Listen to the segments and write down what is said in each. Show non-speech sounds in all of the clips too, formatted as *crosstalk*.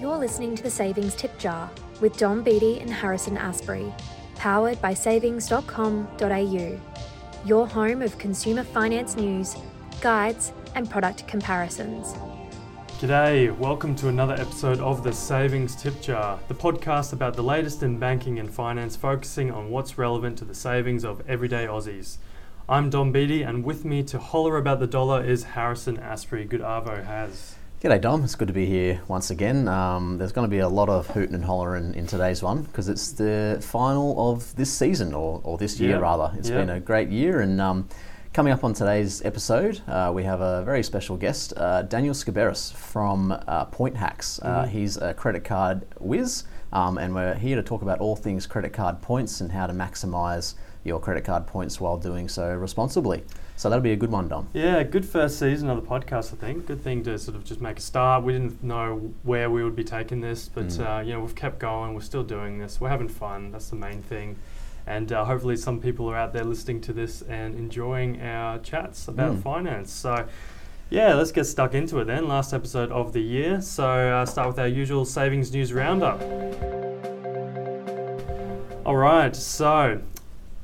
You're listening to the Savings Tip Jar with Dom Beatty and Harrison Asprey, powered by savings.com.au, your home of consumer finance news, guides, and product comparisons. G'day, welcome to another episode of the Savings Tip Jar, the podcast about the latest in banking and finance, focusing on what's relevant to the savings of everyday Aussies. I'm Dom Beatty, and with me to holler about the dollar is Harrison Asprey. Good Arvo has. G'day Dom, it's good to be here once again. Um, there's going to be a lot of hooting and hollering in today's one because it's the final of this season or, or this year Yeah, rather. It's yeah. been a great year and um, coming up on today's episode uh, we have a very special guest, uh, Daniel Sciberras from uh, Point Hacks. Uh, Mhm. he's a credit card whiz um, and we're here to talk about all things credit card points and how to maximise your credit card points while doing so responsibly. So that'll be a good one, Dom. Yeah, good first season of the podcast, I think. Good thing to sort of just make a start. We didn't know where we would be taking this, but Mm. uh, you know we've kept going. We're still doing this. We're having fun. That's the main thing. And uh, hopefully, some people are out there listening to this and enjoying our chats about Mm. finance. So, yeah, let's get stuck into it then. Last episode of the year. So, uh, start with our usual savings news roundup. All right, so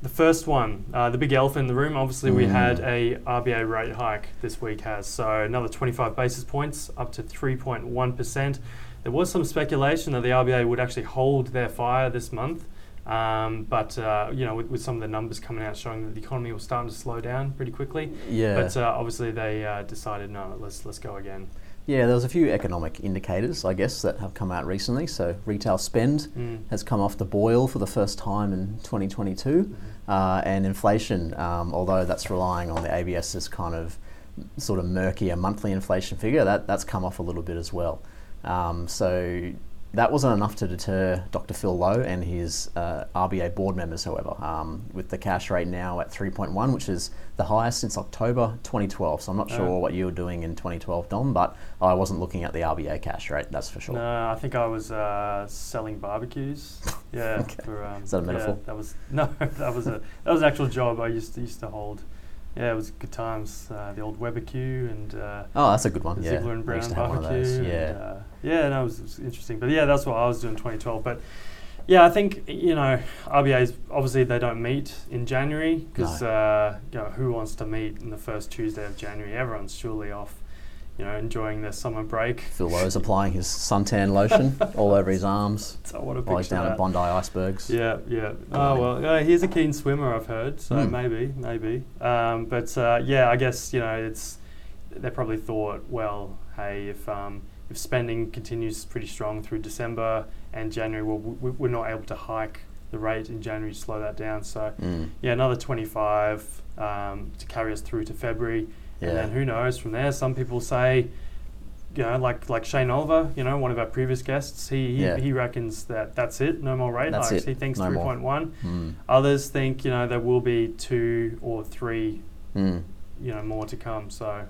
the first one, uh, the big elephant in the room. Obviously, we Mm. had a RBA rate hike this week. Has so another 25 basis points up to 3.1 percent. There was some speculation that the RBA would actually hold their fire this month, um, but uh, you know, with, with some of the numbers coming out showing that the economy was starting to slow down pretty quickly. Yeah. But uh, obviously, they uh, decided no, let's let's go again. Yeah, there was a few economic indicators, I guess, that have come out recently. So retail spend Mm. has come off the boil for the first time in 2022, uh, and inflation, um, although that's relying on the ABS's kind of sort of murkier monthly inflation figure, that that's come off a little bit as well. Um, so that wasn't enough to deter Dr. Phil Lowe and his uh, RBA board members, however, um, with the cash rate now at 3.1, which is the highest since October 2012. So I'm not sure Oh. what you were doing in 2012, Dom, but I wasn't looking at the RBA cash rate, that's for sure. No, I think I was uh, selling barbecues. *laughs* Yeah. Okay. For, um, Is that a yeah, metaphor? that was *laughs* no. That was a that was an actual job I used to used to hold. Yeah, it was good times. Uh, the old Weber Q and uh, Oh, that's a good one. the Yeah, Ziegler and Brown used to have one of barbecue. those. and, Yeah, uh, yeah, no, it was, it was interesting. But yeah, that's what I was doing in 2012. But yeah, I think you know RBA's obviously they don't meet in January because No. uh, you know who wants to meet in the first Tuesday of January? Everyone's surely off, you know, enjoying their summer break. Phil Lowe's applying his suntan lotion *laughs* all over his arms So want to while he's down that. at Bondi Icebergs. Yeah, yeah. Oh well, uh, he's a keen swimmer, I've heard. So Hmm. maybe, maybe. Um, but uh, yeah, I guess you know it's. They probably thought, well, hey, if um, if spending continues pretty strong through December and January, well, we, we're not able to hike the rate in January to slow that down. So Mm. yeah, another 25 um, to carry us through to February, Yeah. and then who knows from there. Some people say. You know, like like Shane Oliver, you know, one of our previous guests, he he, Yeah. he reckons that that's it, no more rate That's hikes. it, He thinks no three more. point one. Mm. Others think you know there will be two or three Mm. you know more to come. So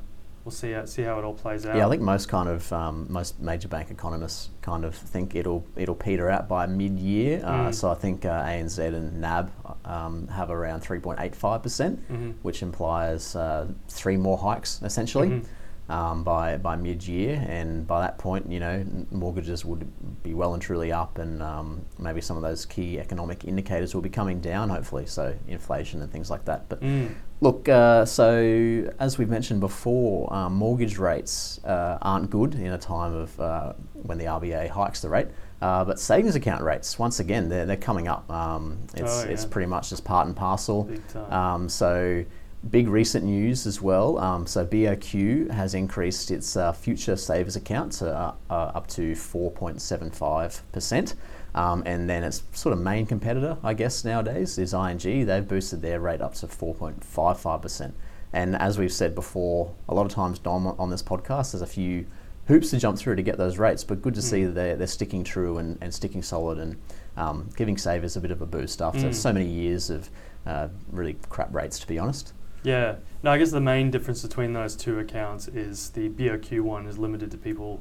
we'll see how, see how it all plays out. Yeah, I think most kind of um, most major bank economists kind of think it'll it'll peter out by mid-year. Uh, Mm. so I think uh, ANZ and NAB um, have around 3.85 percent, Mhm. which implies uh, three more hikes essentially. Mhm. um, by by mid year, and by that point, you know, mortgages would be well and truly up, and um, maybe some of those key economic indicators will be coming down, hopefully. So inflation and things like that. But Mm. Look, uh, so as we've mentioned before, um, mortgage rates uh, aren't good in a time of uh, when the RBA hikes the rate. Uh, but savings account rates, once again, they're, they're coming up. Um, it's, Oh, it's pretty much just part and parcel. Big. Um, so, big recent news as well. Um, so, BOQ has increased its uh, future savers account to, uh, uh, up to 4.75%. Um, and then its sort of main competitor, I guess, nowadays is ING. They've boosted their rate up to 4.55%. And as we've said before, a lot of times, Dom, on this podcast, there's a few hoops to jump through to get those rates, but good to see Mm. that they're, they're sticking true and, and sticking solid and um, giving savers a bit of a boost after Mm. so many years of uh, really crap rates, to be honest. Yeah. No, I guess the main difference between those two accounts is the BOQ one is limited to people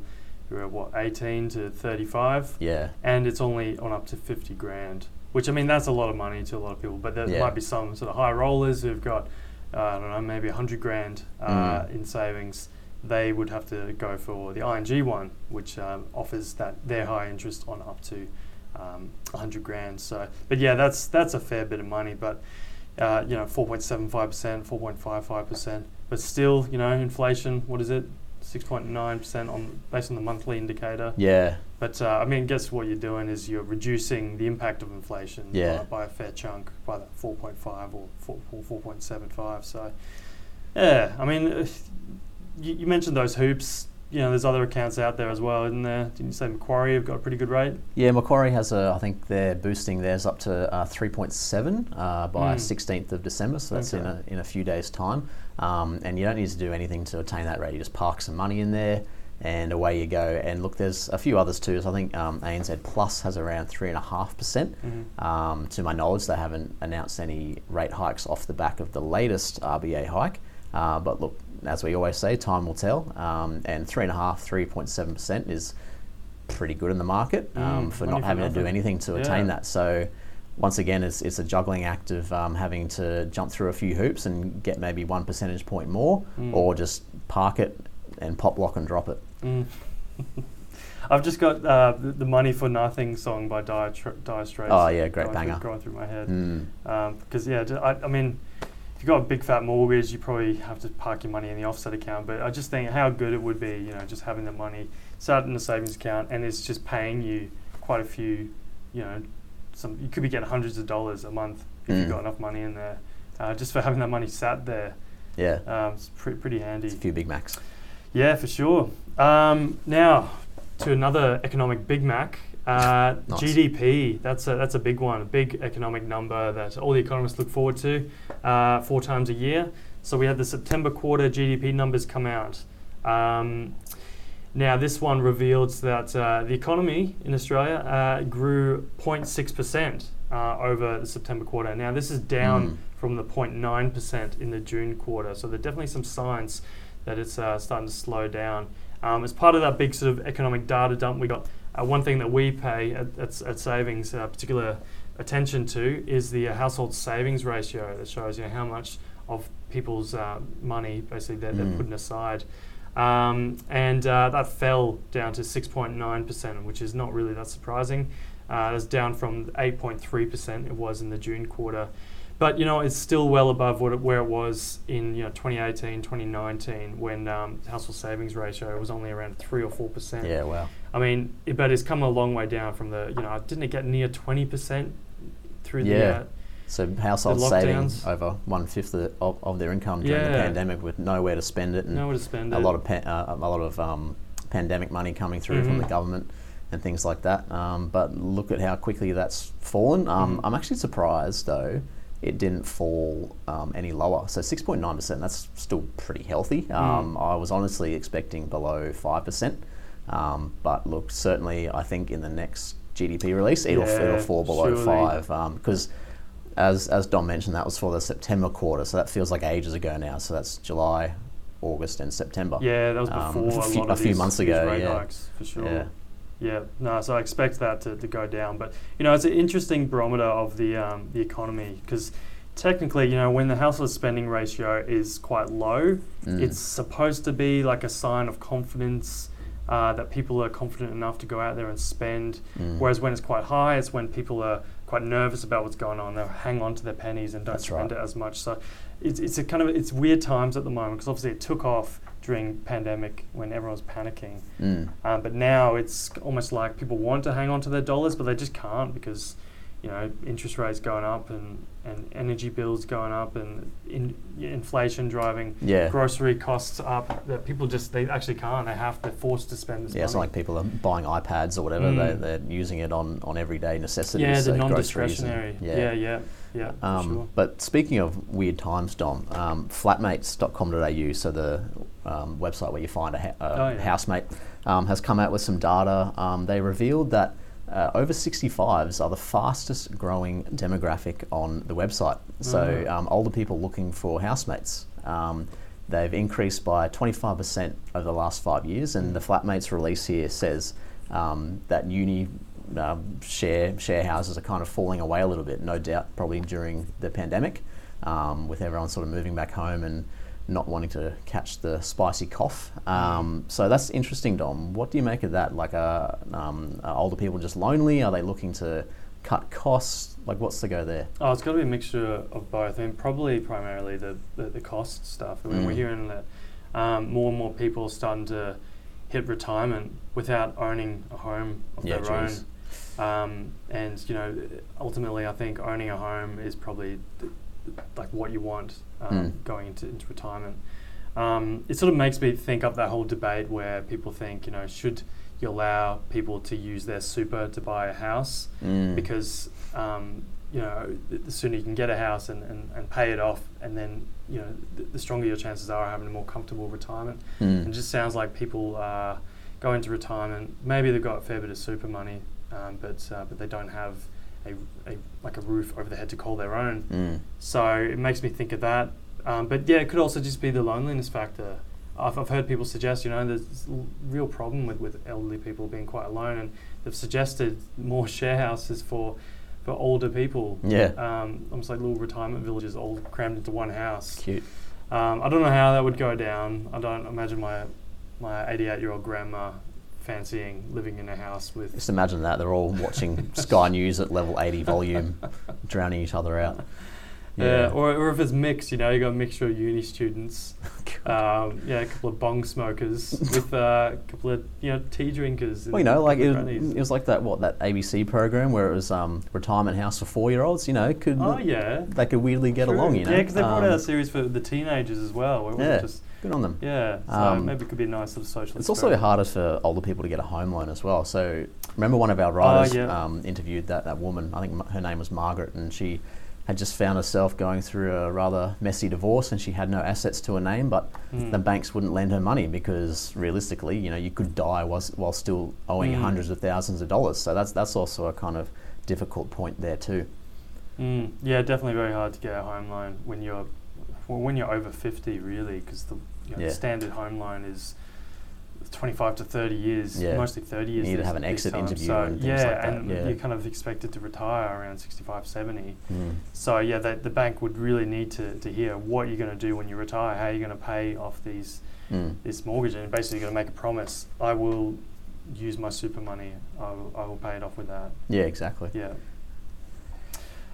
who are what 18 to 35, Yeah. and it's only on up to 50 grand. Which I mean, that's a lot of money to a lot of people. But there Yeah. might be some sort of high rollers who've got, uh, I don't know, maybe 100 grand uh, Mm. in savings. they would have to go for the ING one, which um, offers that their high interest on up to um, 100 grand. So, but yeah, that's that's a fair bit of money. But uh, you know, 4.75 percent, 4.55 percent, but still, you know, inflation. What is it? 6.9 percent on based on the monthly indicator. Yeah. But uh, I mean, guess what you're doing is you're reducing the impact of inflation Yeah. by, by a fair chunk, by that 4.5 or 4, 4.75. So, yeah, I mean, uh, you, you mentioned those hoops. You know, there's other accounts out there as well, isn't there? Didn't you say Macquarie have got a pretty good rate? Yeah, Macquarie has a. I think they're boosting theirs up to uh, 3.7 uh, by Mm. 16th of December. So that's in a in a few days' time. Um, and you don't need to do anything to attain that rate. You just park some money in there, and away you go. And look, there's a few others too. So I think um, ANZ Plus has around three and a half percent. Mm-hmm. Um, to my knowledge, they haven't announced any rate hikes off the back of the latest RBA hike. Uh, but look, as we always say, time will tell. Um, and three and a half, three point seven percent is pretty good in the market um, Mm, for not having to do anything to Yeah. attain that. So once again, it's, it's a juggling act of um, having to jump through a few hoops and get maybe one percentage point more, Mm. or just park it and pop lock and drop it. Mm. *laughs* I've just got uh, the, the "Money for Nothing" song by Dire, Tr- dire Straits. Oh, yeah, great going banger. Through, going through my head. Mm. Because yeah, I, I mean, if you've got a big fat mortgage, you probably have to park your money in the offset account. But I just think how good it would be, you know, just having the money sat in a savings account and it's just paying you quite a few, you know, some you could be getting hundreds of dollars a month if you've Mm. got enough money in there, uh, just for having that money sat there. Yeah, Um, it's pre- pretty handy. it's a few Big Macs. Yeah, for sure. Um, now to another economic Big Mac. Uh, *laughs* Nice. GDP. That's a that's a big one, a big economic number that all the economists look forward to uh, four times a year. So we had the September quarter GDP numbers come out. Um, now this one revealed that uh, the economy in Australia uh, grew 0.6 percent uh, over the September quarter. Now this is down Mm. from the 0.9 percent in the June quarter. So there are definitely some signs that it's uh, starting to slow down. Um, as part of that big sort of economic data dump, we got uh, one thing that we pay at, at, at savings uh, particular attention to is the uh, household savings ratio that shows you know how much of people's uh, money basically they're, they're Mm. putting aside. Um, and uh, that fell down to 6.9%, which is not really that surprising. Uh, that's down from 8.3% it was in the June quarter. But you know, it's still well above what it, where it was in you know 2018, 2019, when um, household savings ratio was only around three or four percent. Yeah, wow. I mean, it, but it's come a long way down from the you know didn't it get near 20 percent through the Yeah. uh, So households saving over one fifth of, of, of their income during the pandemic with nowhere to spend it, and nowhere to spend a it. lot of pa- uh, a lot of um, pandemic money coming through from the Mhm. government and things like that. Um, but look at how quickly that's fallen. Um, Mhm. I'm actually surprised though it didn't fall um, any lower. So 6.9 percent. That's still pretty healthy. Um, I was honestly expecting below five percent. Um, but look, certainly I think in the next GDP release it'll, Yeah, it'll fall below surely. five because. As, as Dom mentioned, that was for the September quarter, so that feels like ages ago now. So that's July, August, and September. Yeah, that was Um, before a a, few- a few these, months ago, rate yeah. hikes for sure. Yeah. Yeah, no, so I expect that to, to go down. But, you know, it's an interesting barometer of the, um, the economy because technically, you know, when the household spending ratio is quite low, Mm. it's supposed to be like a sign of confidence uh, that people are confident enough to go out there and spend. Mm. Whereas when it's quite high, it's when people are quite nervous about what's going on. They'll hang on to their pennies and don't That's spend right. it as much. So it's, it's a kind of it's weird times at the moment because obviously it took off during pandemic when everyone was panicking. Mm. Um, but now it's almost like people want to hang on to their dollars, but they just can't because you know interest rates going up and, and energy bills going up and in, inflation driving Yeah. grocery costs up. That people just they actually can't. They have they're forced to spend this Yeah, it's money. not like people are buying iPads or whatever. Mm. They, they're using it on, on everyday necessities. yeah, the so non-discretionary. yeah, yeah, yeah, for Um, sure. But speaking of weird times, Dom, um, flatmates.com.au, so the um, website where you find a, ha- a Oh, yeah. housemate, um, has come out with some data. Um, they revealed that uh, over 65s are the fastest growing demographic on the website. So Ah. um, older people looking for housemates. Um, they've increased by 25% over the last five years, and the flatmates release here says um, that uni um, share share houses are kind of falling away a little bit. No doubt, probably during the pandemic, um, with everyone sort of moving back home and not wanting to catch the spicy cough. Um, so that's interesting, Dom. What do you make of that? Like, uh, um, are older people just lonely? Are they looking to cut costs? Like, what's the go there? Oh, it's got to be a mixture of both. I mean, probably primarily the, the, the cost stuff. I mean, Mm. we're hearing that um, more and more people are starting to hit retirement without owning a home of Yeah, their geez. own. Um, and, you know, ultimately, I think owning a home is probably th- like what you want um, Mm. going into, into retirement. Um, it sort of makes me think up that whole debate where people think, you know, should you allow people to use their super to buy a house? Mm. because um, you know the, sooner you can get a house and, and, and pay it off, and then you know the, the stronger your chances are of having a more comfortable retirement. Mm. It just sounds like people uh, go into retirement. Maybe they've got a fair bit of super money, um, but uh, but they don't have a, a like a roof over their head to call their own. Mm. So it makes me think of that. Um, but yeah, it could also just be the loneliness factor. I've, I've heard people suggest, you know, there's l- real problem with, with elderly people being quite alone, and they've suggested more *laughs* share houses for for older people. Yeah. Um, almost like little retirement villages all crammed into one house. Cute. Um, I don't know how that would go down. I don't imagine my my 88 year old grandma fancying living in a house with Just imagine that. They're all watching *laughs* Sky News at level 80 volume, *laughs* drowning each other out. Yeah, or, or if it's mixed, you know, you got a mixture of uni students, *laughs* um, yeah, a couple of bong smokers with uh, a couple of you know tea drinkers. Well, you know, like it was, it was like that what that ABC program where it was um, retirement house for four year olds. You know, could Oh yeah, they could weirdly get True. along. You know, yeah, because they brought Um, out a series for the teenagers as well. Where it Yeah. just good on them. yeah, so Um, maybe it could be a nice sort of social. It's also harder for older people to get a home loan as well. So remember, one of our writers Oh, yeah. um, interviewed that that woman. I think her name was Margaret, and she had just found herself going through a rather messy divorce, and she had no assets to her name, but Mm. the banks wouldn't lend her money because realistically, you know, you could die while, while still owing Mm. hundreds of thousands of dollars. So that's that's also a kind of difficult point there too. Mm, yeah, definitely very hard to get a home loan when you're well, when you're over fifty, really, because the you know, Yeah. standard home loan is twenty-five to thirty years, Yeah. mostly thirty years. You need to have an exit times. interview so, and things yeah, like that, and yeah. you're kind of expected to retire around 65, 70. Mm. So yeah, the, the bank would really need to, to hear what you're going to do when you retire. How you're going to pay off these Mm. this mortgage? And basically, you're going to make a promise. I will use my super money. I will, I will pay it off with that. Yeah, exactly. Yeah.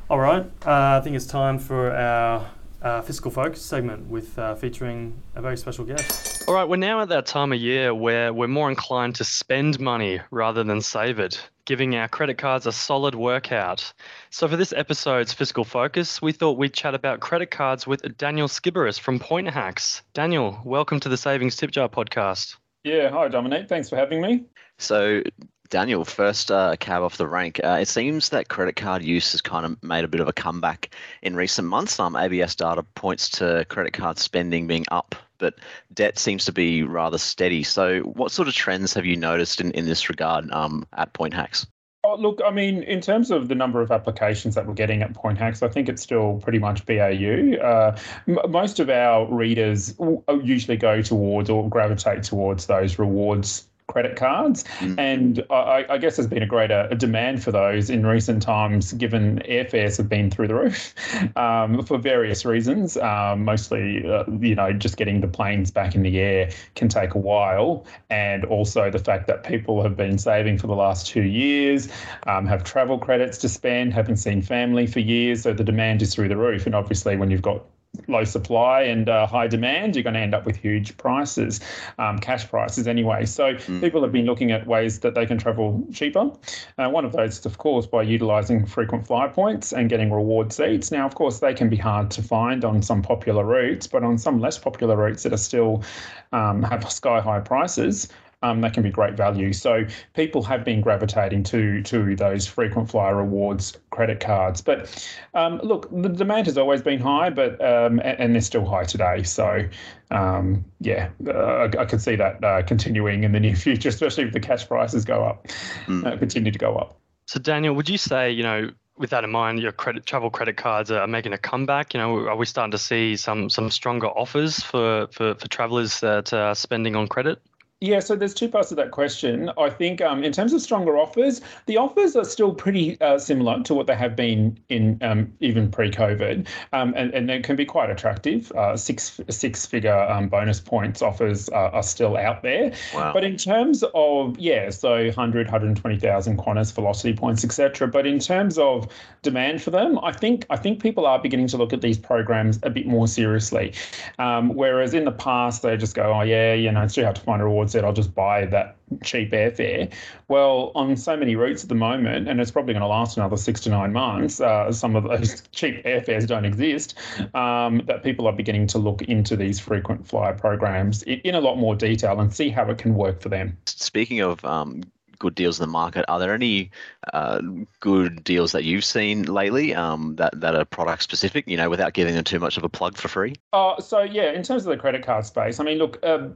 All right. Uh, I think it's time for our uh, fiscal focus segment with uh, featuring a very special guest. All right, we're now at that time of year where we're more inclined to spend money rather than save it, giving our credit cards a solid workout. So, for this episode's fiscal focus, we thought we'd chat about credit cards with Daniel Sciberras from Point Hacks. Daniel, welcome to the Savings Tip Jar podcast. Yeah, hi Dominic. Thanks for having me. So, Daniel, first uh, cab off the rank. Uh, it seems that credit card use has kind of made a bit of a comeback in recent months. Um, ABS data points to credit card spending being up, but debt seems to be rather steady. So, what sort of trends have you noticed in, in this regard um, at Point Hacks? Oh, look, I mean, in terms of the number of applications that we're getting at Point Hacks, I think it's still pretty much BAU. Uh, m- most of our readers w- usually go towards or gravitate towards those rewards credit cards, Mm. and I, I guess there's been a greater demand for those in recent times, given airfares have been through the roof *laughs* um, for various reasons. Um, mostly, uh, you know, just getting the planes back in the air can take a while, and also the fact that people have been saving for the last two years, um, have travel credits to spend, haven't seen family for years, so the demand is through the roof. And obviously, when you've got low supply and uh, high demand, you're going to end up with huge prices, um, cash prices anyway. So people have been looking at ways that they can travel cheaper. Uh, one of those is, of course, by utilising frequent flyer points and getting reward seats. Now, of course, they can be hard to find on some popular routes, but on some less popular routes that are still um, have sky high prices. Um, that can be great value. So people have been gravitating to to those frequent flyer rewards credit cards. But um, look, the demand has always been high, but um, and, and they're still high today. So um, yeah, uh, I, I could see that uh, continuing in the near *laughs* future, especially if the cash prices go up, Mm. uh, continue to go up. So, Daniel, would you say, you know, with that in mind, your credit travel credit cards are making a comeback? You know, are we starting to see some some stronger offers for for, for travelers that are spending on credit? Yeah, so there's two parts of that question. I think um, in terms of stronger offers, the offers are still pretty uh, similar to what they have been in um, even pre-COVID, um, and, and they can be quite attractive. Uh, six six-figure um, bonus points offers are, are still out there. Wow. But in terms of yeah, so 100, 120,000 Qantas velocity points, etc. But in terms of demand for them, I think I think people are beginning to look at these programs a bit more seriously. Um, whereas in the past they just go, oh yeah, you know, it's too hard to find rewards said, I'll just buy that cheap airfare. Well, on so many routes at the moment, and it's probably going to last another six to nine months, uh, some of those *laughs* cheap airfares don't exist, um, that people are beginning to look into these frequent flyer programs in, in, a lot more detail and see how it can work for them. Speaking of um, good deals in the market. Are there any uh, good deals that you've seen lately um, that that are product specific? You know, without giving them too much of a plug for free. Uh, so yeah, in terms of the credit card space, I mean, look, uh,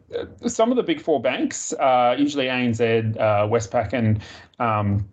some of the big four banks, uh, usually ANZ, uh, Westpac, and um,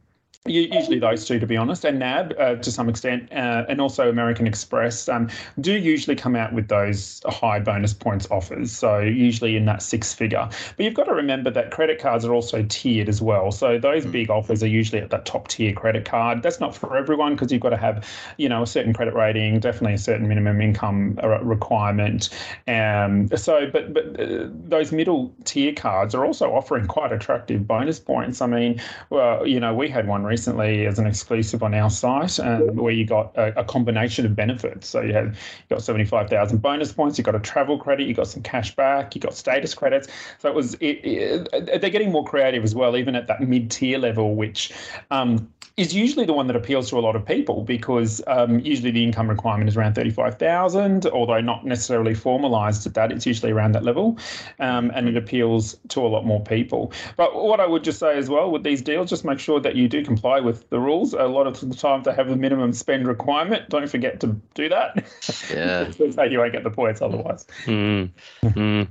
Usually those two, to be honest, and NAB uh, to some extent, uh, and also American Express um, do usually come out with those high bonus points offers. So usually in that six figure. But you've got to remember that credit cards are also tiered as well. So those mm. big offers are usually at that top tier credit card. That's not for everyone because you've got to have, you know, a certain credit rating, definitely a certain minimum income requirement. Um, so, but but uh, those middle tier cards are also offering quite attractive bonus points. I mean, well, you know, we had one recently as an exclusive on our site, um, where you got a, a, combination of benefits. So you had you got seventy five thousand bonus points, you got a travel credit, you got some cash back, you got status credits. So it was it, it, they're getting more creative as well, even at that mid tier level, which. Um, is usually the one that appeals to a lot of people because um, usually the income requirement is around 35,000, although not necessarily formalised at that. It's usually around that level um, and it appeals to a lot more people. But what I would just say as well with these deals, just make sure that you do comply with the rules. A lot of the time they have a minimum spend requirement. Don't forget to do that. Yeah. *laughs* so you won't get the points otherwise. Mm. Mm.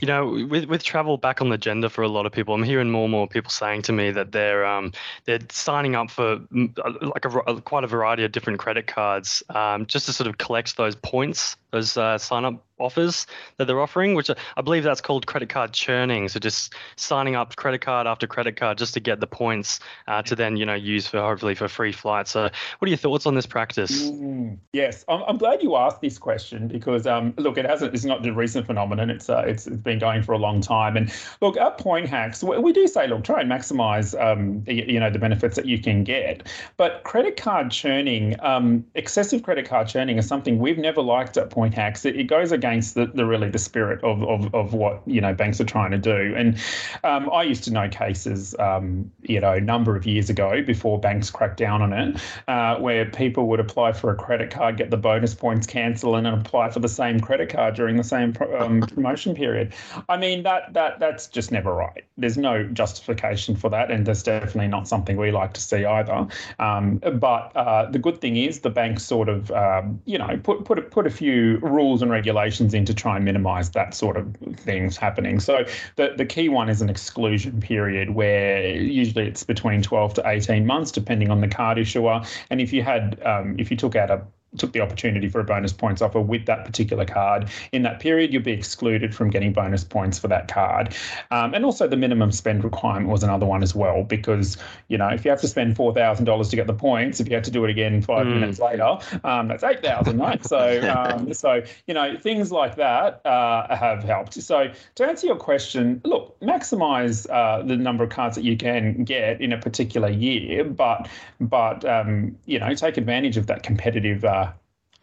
You know, with, with travel back on the agenda for a lot of people, I'm hearing more and more people saying to me that they're um, they're signing up for like a, quite a variety of different credit cards um, just to sort of collect those points, those uh, sign up offers that they're offering, which I believe that's called credit card churning. So just signing up credit card after credit card just to get the points uh, to then you know use for hopefully for free flights. So what are your thoughts on this practice? Mm, yes, I'm, I'm glad you asked this question because um, look, it hasn't. It's not a recent phenomenon. It's uh, it's it's been going for a long time. And look, at Point Hacks, we do say look, try and maximize um, you know the benefits that you can get. But credit card churning, um, excessive credit card churning, is something we've never liked at Point Hacks. It, it goes against the, the really the spirit of, of, of what you know banks are trying to do. And um, I used to know cases, um, you know, a number of years ago before banks cracked down on it, uh, where people would apply for a credit card, get the bonus points cancel, and then apply for the same credit card during the same um, *laughs* promotion period. I mean that that that's just never right. There's no justification for that, and there's definitely not something we like to see either. Um, but uh, the good thing is the banks sort of um, you know put put a, put a few rules and regulations in to try and minimize that sort of things happening. So the, the key one is an exclusion period where usually it's between 12 to 18 months, depending on the card issuer. And if you had, um, if you took out a took the opportunity for a bonus points offer with that particular card in that period, you'll be excluded from getting bonus points for that card. Um, and also the minimum spend requirement was another one as well, because you know if you have to spend four thousand dollars to get the points, if you have to do it again five mm. minutes later, um, that's eight thousand, right? So *laughs* um, so you know things like that uh, have helped. So to answer your question, look, maximize uh, the number of cards that you can get in a particular year, but but um, you know take advantage of that competitive. Uh,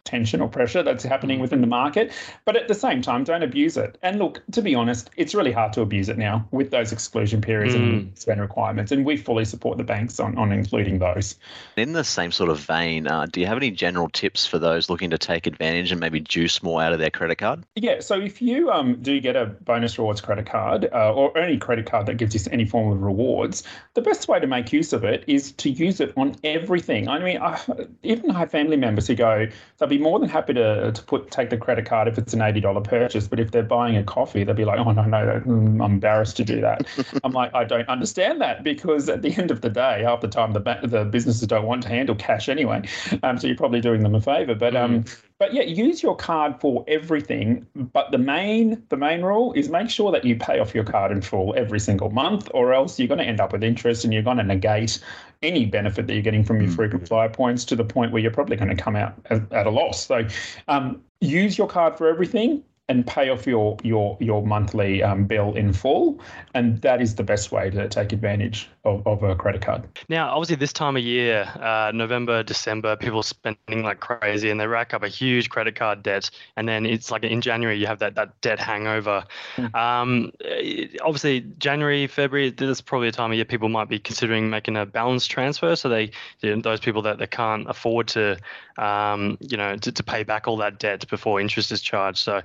tension or pressure that's happening within the market. But at the same time, don't abuse it. And look, to be honest, it's really hard to abuse it now with those exclusion periods mm. and spend requirements. And we fully support the banks on, on including those. In the same sort of vein, uh, do you have any general tips for those looking to take advantage and maybe juice more out of their credit card? Yeah. So if you um, do get a bonus rewards credit card uh, or any credit card that gives you any form of rewards, the best way to make use of it is to use it on everything. I mean, I, even I have family members who go, they'll be be more than happy to, to put take the credit card if it's an eighty dollar purchase. But if they're buying a coffee, they'll be like, oh no no, I'm embarrassed to do that. *laughs* I'm like, I don't understand that because at the end of the day, half the time the the businesses don't want to handle cash anyway. Um, so you're probably doing them a favor. But um, mm. But yeah, use your card for everything. But the main the main rule is make sure that you pay off your card in full every single month, or else you're going to end up with interest and you're going to negate any benefit that you're getting from your frequent flyer points to the point where you're probably going to come out at, at a loss. So um, use your card for everything and pay off your your your monthly um, bill in full, and that is the best way to take advantage of, of a credit card. Now, obviously, this time of year, uh, November, December, people spending like crazy, and they rack up a huge credit card debt, and then it's like in January you have that that debt hangover. Mm. Um, obviously, January, February, this is probably a time of year people might be considering making a balance transfer, so they those people that they can't afford to, um, you know, to, to pay back all that debt before interest is charged. So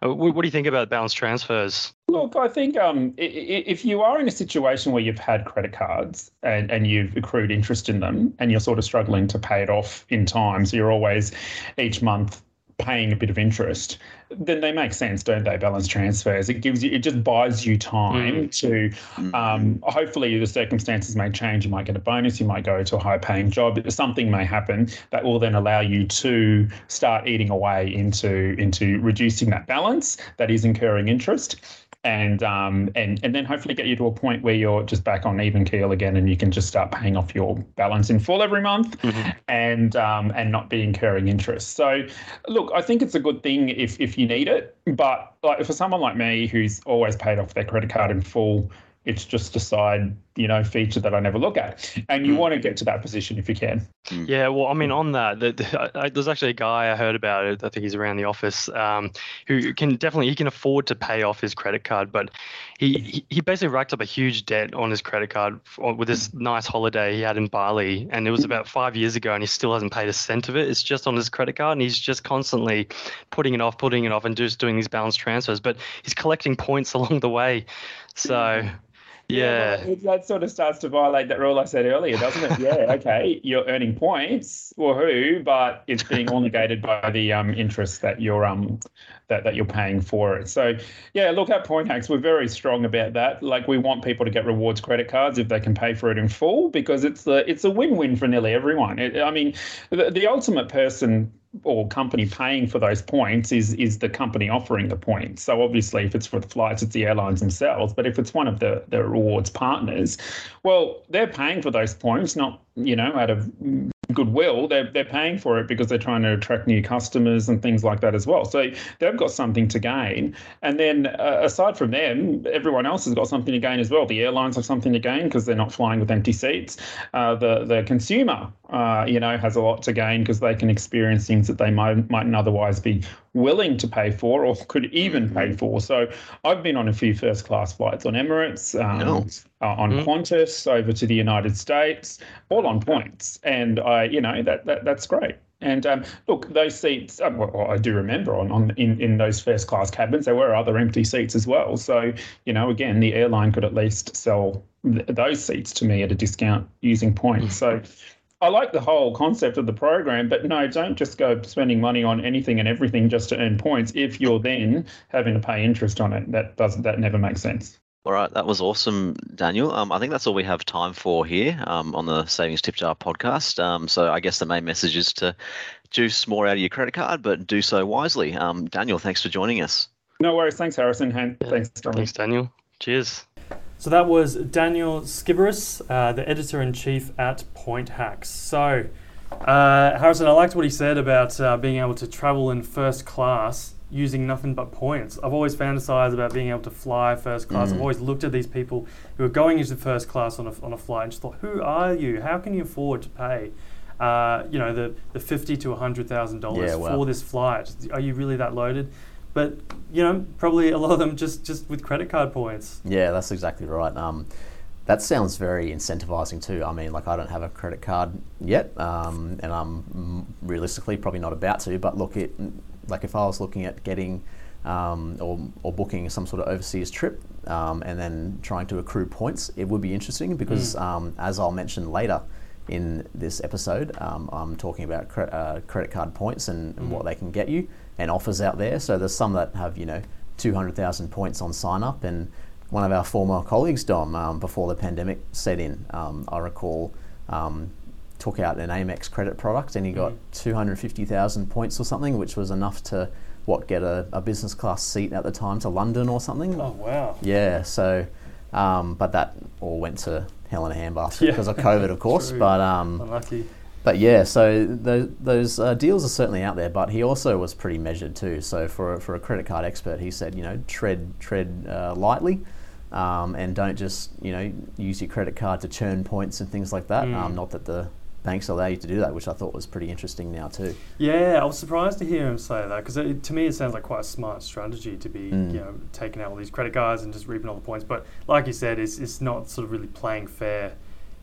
what, what do you think about balance transfers? Look, I think um, if you are in a situation where you've had credit cards and, and you've accrued interest in them and you're sort of struggling to pay it off in time, so you're always each month paying a bit of interest, then they make sense, don't they? Balance transfers. It gives you, it just buys you time mm. to. Mm. Um, hopefully, the circumstances may change. You might get a bonus. You might go to a high-paying job. Something may happen that will then allow you to start eating away into into reducing that balance that is incurring interest and um, and and then hopefully get you to a point where you're just back on even keel again, and you can just start paying off your balance in full every month, mm-hmm. and um, and not be incurring interest. So, look, I think it's a good thing if if you need it, but like for someone like me who's always paid off their credit card in full, it's just a side you know feature that I never look at. And you mm. want to get to that position if you can. Hmm. Yeah, well, I mean, on that, the, the, I, there's actually a guy I heard about it. I think he's around the office um, who can definitely he can afford to pay off his credit card, but he he basically racked up a huge debt on his credit card for, with this nice holiday he had in Bali, and it was about five years ago, and he still hasn't paid a cent of it. It's just on his credit card, and he's just constantly putting it off, putting it off, and just doing these balance transfers. But he's collecting points *laughs* along the way, so. *laughs* Yeah. yeah that sort of starts to violate that rule I said earlier, doesn't it? Yeah, *laughs* okay, you're earning points, woohoo, but it's being all negated by the um, interest that you're um that, that you're paying for it. So yeah, look at Point Hacks. We're very strong about that. Like we want people to get rewards credit cards if they can pay for it in full because it's a it's a win-win for nearly everyone. It, I mean, the, the ultimate person or company paying for those points is is the company offering the points. So obviously, if it's for the flights, it's the airlines themselves. But if it's one of the the rewards partners, well, they're paying for those points, not you know out of goodwill, they're, they're paying for it because they're trying to attract new customers and things like that as well. So they've got something to gain. And then uh, aside from them, everyone else has got something to gain as well. The airlines have something to gain because they're not flying with empty seats. Uh, the the consumer, uh, you know, has a lot to gain because they can experience things that they might mightn't otherwise be willing to pay for or could even pay mm-hmm. for. So I've been on a few first class flights on Emirates, um, no. uh, on mm. Qantas over to the United States, all on points, and I, you know, that, that that's great. And um, look, those seats. Um, well, I do remember on, on in, in those first class cabins, there were other empty seats as well. So you know, again, the airline could at least sell th- those seats to me at a discount using points. So I like the whole concept of the program, but no, don't just go spending money on anything and everything just to earn points if you're then having to pay interest on it. That doesn't that never makes sense. All right, that was awesome, Daniel. Um, I think that's all we have time for here um, on the Savings Tip Jar podcast. Um, so I guess the main message is to juice more out of your credit card, but do so wisely. Um, Daniel, thanks for joining us. No worries. Thanks, Harrison. Thanks, Thanks, Daniel. Cheers. So that was Daniel Sciberras, uh, the editor in chief at Point Hacks. So, uh, Harrison, I liked what he said about uh, being able to travel in first class using nothing but points. I've always fantasized about being able to fly first class. Mm. I've always looked at these people who are going into first class on a, on a flight and just thought, who are you? How can you afford to pay? Uh, you know the the fifty to hundred thousand yeah, dollars for this flight. Are you really that loaded? But you know, probably a lot of them just just with credit card points. Yeah, that's exactly right. Um, that sounds very incentivizing too. I mean, like I don't have a credit card yet, um, and I'm realistically probably not about to. But look, it like if I was looking at getting um, or, or booking some sort of overseas trip um, and then trying to accrue points, it would be interesting because, mm. um, as I'll mention later in this episode, um, I'm talking about cre- uh, credit card points and, and mm. what they can get you and offers out there. So there's some that have you know 200,000 points on sign up, and one of our former colleagues, Dom, um, before the pandemic set in, um, I recall. Um, took out an Amex credit product and he got 250,000 points or something, which was enough to what get a, a business class seat at the time to London or something. Oh wow. Yeah, so um, but that all went to hell in a handbasket Yeah. because of COVID, of course. *laughs* But um, Unlucky. But yeah, so those, those uh, deals are certainly out there. But he also was pretty measured too. So for a, for a credit card expert, he said, you know, tread tread uh, lightly, um, and don't just you know use your credit card to churn points and things like that. Mm. Um, not that the banks allow you to do that, which I thought was pretty interesting now too. Yeah, I was surprised to hear him say that because to me it sounds like quite a smart strategy to be, Mm. you know, taking out all these credit cards and just reaping all the points. But like you said, it's, it's not sort of really playing fair.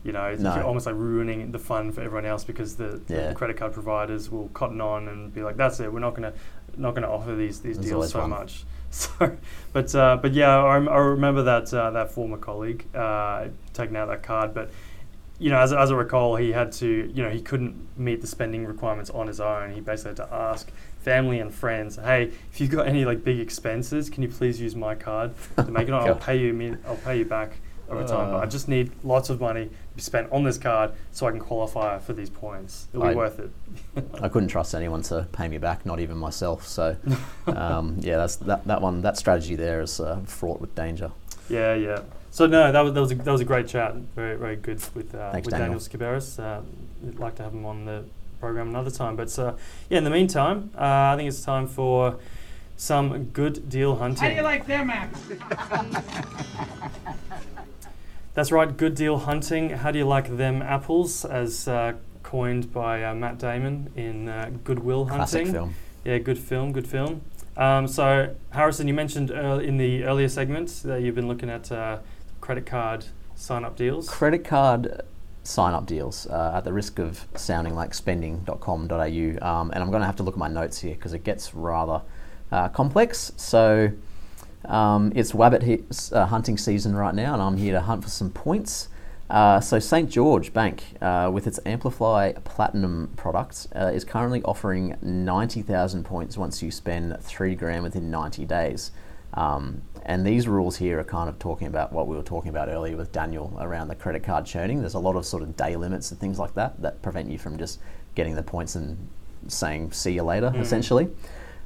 You know, it's No. almost like ruining the fun for everyone else because the, the Yeah. credit card providers will cotton on and be like, "That's it, we're not gonna not gonna offer these these There's deals so one. much." *laughs* So, but uh, but yeah, I, I remember that uh, that former colleague uh, taking out that card, but you know, as, as I recall, he had to, you know, he couldn't meet the spending requirements on his own. He basically had to ask family and friends, "Hey, if you've got any like big expenses, can you please use my card to make it? on? *laughs* I'll pay you. me- I'll pay you back over time. But I Uh. just need lots of money be spent on this card so I can qualify for these points. It'll be I- worth it." *laughs* I couldn't trust anyone to pay me back, not even myself. So um, *laughs* yeah, that's that, that one. That strategy there is uh, fraught with danger. Yeah, yeah. So no, that was that was a, that was a great chat. Very very good with uh, Thanks, with Daniel, Daniel. Sciberras. Uh, I'd like to have him on the program another time. But uh, yeah, in the meantime, uh, I think it's time for some good deal hunting. How do you like them apples? *laughs* That's right, good deal hunting. How do you like them apples? As uh, coined by uh, Matt Damon in uh, Good Will Classic Hunting. film. Yeah, good film, good film. Um, so, Harrison, you mentioned earl in the earlier segment that you've been looking at uh, credit card sign-up deals. Credit card sign up deals uh, at the risk of sounding like spending.com.au. Um, and I'm going to have to look at my notes here because it gets rather uh, complex. So um, it's Wabbit he- uh, hunting season right now, and I'm here to hunt for some points. Uh, so St George Bank, uh, with its Amplify Platinum product, uh, is currently offering 90,000 points once you spend three grand within 90 days. Um, and these rules here are kind of talking about what we were talking about earlier with Daniel around the credit card churning. There's a lot of sort of day limits and things like that that prevent you from just getting the points and saying see you later, essentially.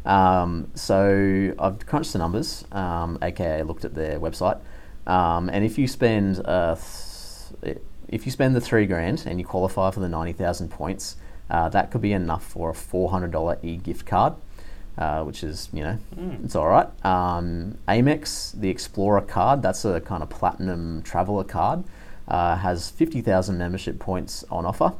Um, so I've crunched the numbers, um, aka looked at their website, um, and if you spend uh, th- if you spend the three grand and you qualify for the ninety thousand points, uh, that could be enough for a four hundred dollar e gift card, uh, which is you know Mm. it's all right. Um, Amex, the Explorer card, that's a kind of platinum traveler card, uh, has fifty thousand membership points on offer.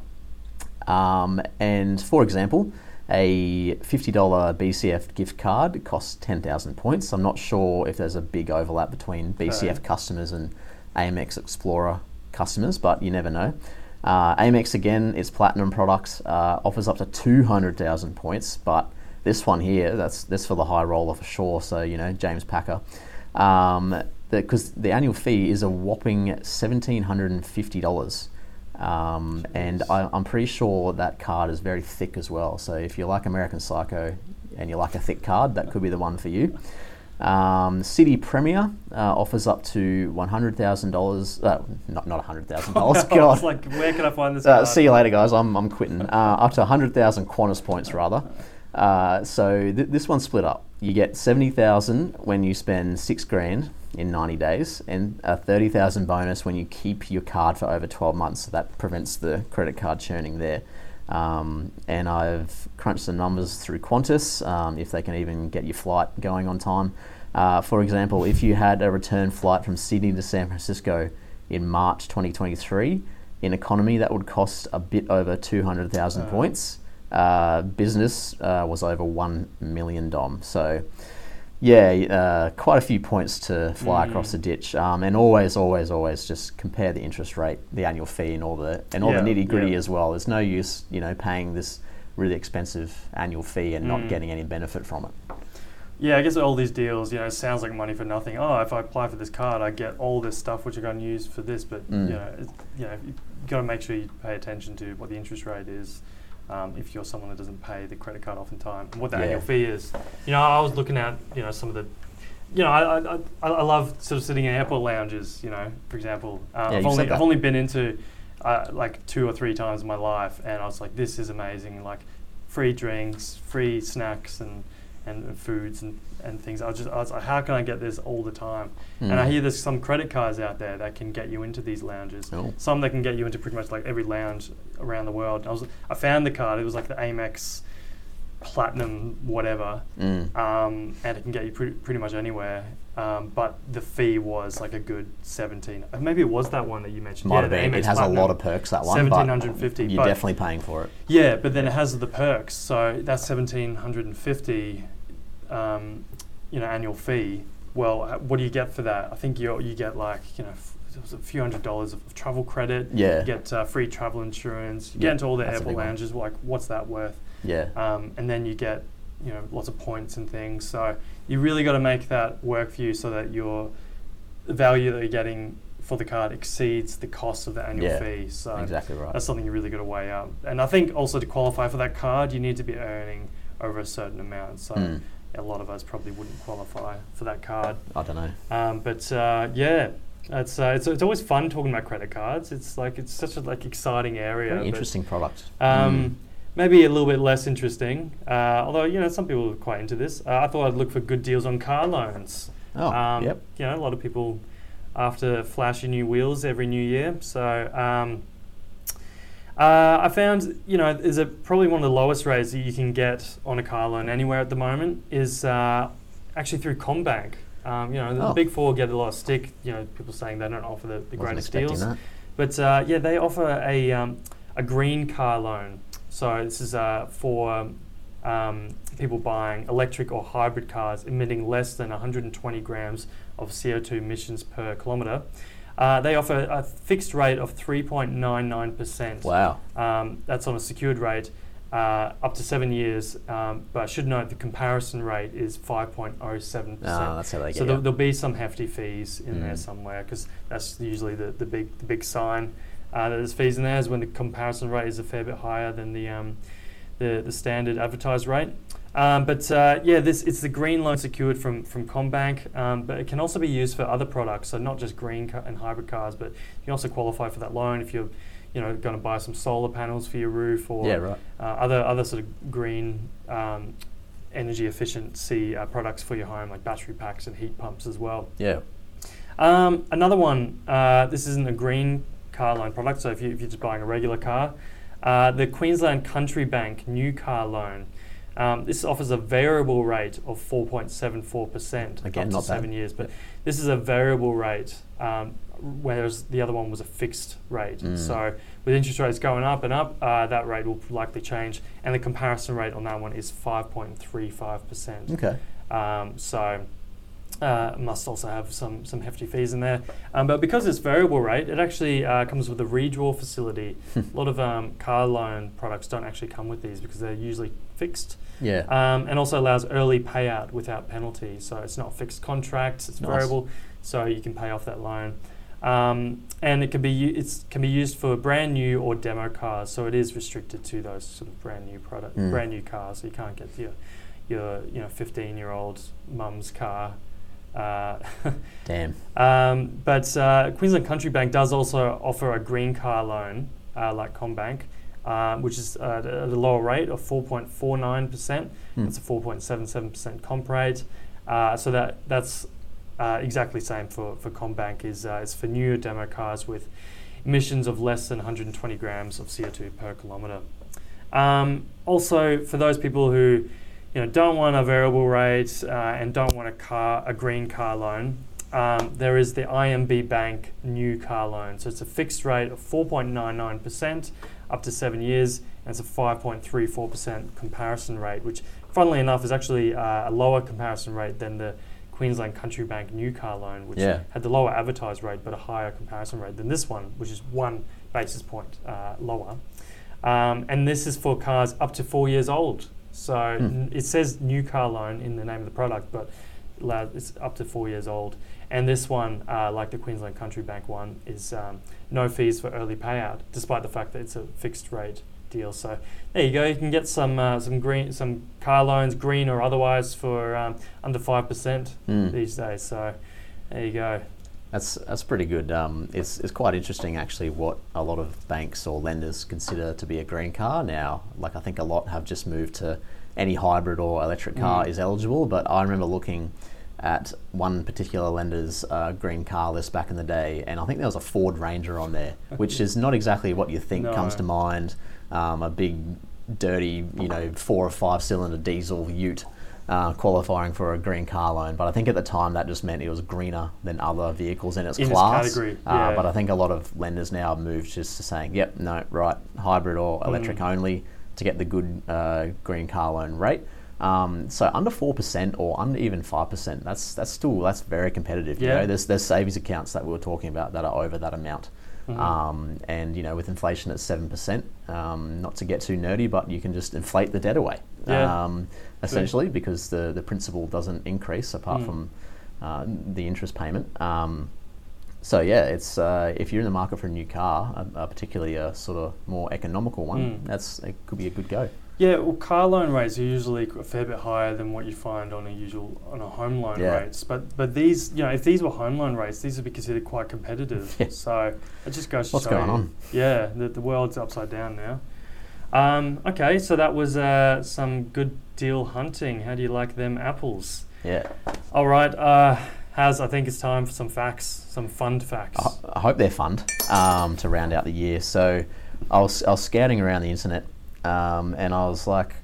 Um, and for example, a $50 BCF gift card costs 10,000 points. I'm not sure if there's a big overlap between BCF Okay. customers and Amex Explorer customers, but you never know. Uh, Amex, again, its platinum product uh, offers up to 200,000 points, but this one here, that's, that's for the high roller for sure. So, you know, James Packer. Um, because the, annual fee is a whopping $1,750. Um, and I, I'm pretty sure that card is very thick as well. So if you like American Psycho and you like a thick card, that could be the one for you. Um, Citi Premier uh, offers up to $100,000. Uh, not not $100,000. *laughs* I was God. like, where can I find this? Uh, see you later, guys. I'm, I'm quitting. Uh, up to 100,000 Qantas points, rather. Uh, so th- this one's split up. You get 70,000 when you spend six grand in 90 days, and a 30,000 bonus when you keep your card for over 12 months. So that prevents the credit card churning there. Um, and I've crunched the numbers through Qantas, um, if they can even get your flight going on time. Uh, for example, if you had a return flight from Sydney to San Francisco in March 2023, in economy that would cost a bit over 200,000 Uh. points. Uh, business uh, was over 1 million dom. So, yeah, uh, quite a few points to fly Mm. across the ditch. Um, and always, always, always just compare the interest rate, the annual fee, and all the and all Yeah, the nitty gritty yeah. as well. There's no use, you know, paying this really expensive annual fee and not Mm. getting any benefit from it. Yeah, I guess all these deals, you know, sounds like money for nothing. Oh, if I apply for this card, I get all this stuff which I can use for this. But Mm. you know, you know, you got to make sure you pay attention to what the interest rate is. Um, if you're someone that doesn't pay the credit card off in time, and what the Yeah. annual fee is. You know, I was looking at you know some of the, you know, I I, I, love sort of sitting in airport lounges. You know, for example, uh, Yeah, I've only I've only been into uh, like two or three times in my life, and I was like, this is amazing. Like free drinks, free snacks, and and, and foods and, and things. I was just I was like, how can I get this all the time? And I Mm. hear there's some credit cards out there that can get you into these lounges. Oh. Some that can get you into pretty much like every lounge around the world. I was I found the card. It was like the Amex Platinum whatever, Mm. um, and it can get you pretty, pretty much anywhere. Um, but the fee was like a good seventeen. uh, Maybe it was that one that you mentioned. Might yeah, have been. It has Platinum. a lot of perks. That one. 1750, You're but- definitely paying for it. Yeah, but then it has the perks. So that's seventeen hundred and fifty, um, you know, annual fee. Well, uh, what do you get for that? I think you you get like you know f- it was a few hundred dollars of travel credit. Yeah. You get uh, free travel insurance. You Yeah, get into all the airport lounges. Like, what's that worth? Yeah. Um, and then you get you know lots of points and things. So you really got to make that work for you so that your the value that you're getting for the card exceeds the cost of the annual Yeah, fee. So exactly right. that's something you really got to weigh up. And I think also to qualify for that card, you need to be earning over a certain amount. So Mm. A lot of us probably wouldn't qualify for that card. I don't know. Um, but uh, yeah, it's, uh, it's it's always fun talking about credit cards. It's like it's such a like exciting area. Very interesting product. Um, Maybe a little bit less interesting, uh, although you know some people are quite into this. Uh, I thought I'd look for good deals on car loans. Mm. Oh, Um, yep. You know, a lot of people after flashy new wheels every new year. So um, uh, I found, you know, is a probably one of the lowest rates that you can get on a car loan anywhere at the moment is uh, actually through CommBank. Um, you know, the Oh. big four get a lot of stick. You know, people saying they don't offer the, the greatest deals. that. But uh, yeah, they offer a, um, a green car loan. So this is uh, for um, people buying electric or hybrid cars emitting less than 120 grams of CO2 emissions per kilometre. Uh, they offer a fixed rate of 3.99%. Wow. Um, that's on a secured rate uh, up to seven years. Um, but I should note the comparison rate is 5.07%. Ah, that's how they get So there'll, there'll be some hefty fees in there Mm. somewhere because that's usually the, the big the big sign uh, that there's fees in there is when the comparison rate is a fair bit higher than the um, the, the standard advertised rate. Um, but uh, yeah, this it's the green loan secured from from CommBank, um, but it can also be used for other products. So not just green ca- and hybrid cars, but you can also qualify for that loan if you're you know going to buy some solar panels for your roof or Yeah, right. uh, other other sort of green um, energy efficiency uh, products for your home, like battery packs and heat pumps as well. Yeah. Um, another one. Uh, this isn't a green car loan product, so if, you, if you're just buying a regular car, uh, the Queensland Country Bank new car loan. Um, this offers a variable rate of 4.74% Again, up to not bad. seven years, but this is a variable rate, um, whereas the other one was a fixed rate. Mm. So with interest rates going up and up, uh, that rate will likely change, and the comparison rate on that one is 5.35%. Okay. Um, so uh, must also have some some hefty fees in there. Um, but because it's variable rate, it actually uh, comes with a redraw facility. a lot of um, car loan products don't actually come with these because they're usually fixed, Yeah. um, and also allows early payout without penalty. So it's not fixed contracts, it's Nice. variable, so you can pay off that loan. Um, and it can be u- it's can be used for brand new or demo cars. So it is restricted to those sort of brand new product, Mm. brand new cars. So you can't get your your you know 15 year old mum's car. Uh, *laughs* Damn. um, but uh, Queensland Country Bank does also offer a green car loan, uh, like CommBank, uh, which is uh, at a lower rate of 4.49%. Hmm. It's a 4.77% comp rate. Uh, so that that's uh, exactly same for, for CommBank. Is uh, it's for newer demo cars with emissions of less than 120 grams of CO2 per kilometre. Um, also, for those people who you know don't want a variable rate uh, and don't want a car a green car loan, um, there is the IMB Bank new car loan. So it's a fixed rate of 4.99% up to seven years, and it's a 5.34% comparison rate, which, funnily enough, is actually uh, a lower comparison rate than the Queensland Country Bank new car loan, which Yeah. had the lower advertised rate but a higher comparison rate than this one, which is one basis point uh, lower. Um, and this is for cars up to four years old. So Hmm. n- it says new car loan in the name of the product, but it's up to four years old. And this one, uh, like the Queensland Country Bank one, is um, no fees for early payout, despite the fact that it's a fixed rate deal. So there you go. You can get some uh, some green some car loans, green or otherwise, for um, under five percent Mm. these days. So there you go. That's that's pretty good. Um, it's it's quite interesting actually what a lot of banks or lenders consider to be a green car now. Like I think a lot have just moved to any hybrid or electric car is eligible. But I remember looking at one particular lender's uh, green car list back in the day, and I think there was a Ford Ranger on there, which is not exactly what you think *laughs* No. comes to mind. Um, a big, dirty, you know, four or five cylinder diesel Ute. Uh, qualifying for a green car loan, but I think at the time that just meant it was greener than other vehicles in its In its class. category, Uh, yeah. but I think a lot of lenders now have moved just to saying, "Yep, no, right, hybrid or electric Mm. only to get the good uh, green car loan rate." Um, so under four percent or under even five percent, that's that's still that's very competitive. You Yeah. know, there's there's savings accounts that we were talking about that are over that amount. Mm-hmm. Um, and you know, with inflation at seven percent, um, not to get too nerdy, but you can just inflate the debt away, Yeah. um, essentially, because the the principal doesn't increase apart Mm. from uh, the interest payment. Um, so yeah, it's uh, if you're in the market for a new car, uh, uh, particularly a sort of more economical one, Mm. that's it could be a good go. Yeah, well, car loan rates are usually a fair bit higher than what you find on a usual on a home loan Yeah. rates. But but these, you know, if these were home loan rates, these would be considered quite competitive. *laughs* Yeah. So it just goes to What's show going you- on? Yeah, the, the world's upside down now. Um, okay, so that was uh, some good deal hunting. How do you like them apples? Yeah, All right, uh, Haz, I think it's time for some facts, some fun facts. I, I hope they're fun um, to round out the year. So I was I was scouting around the internet, um, and I was like,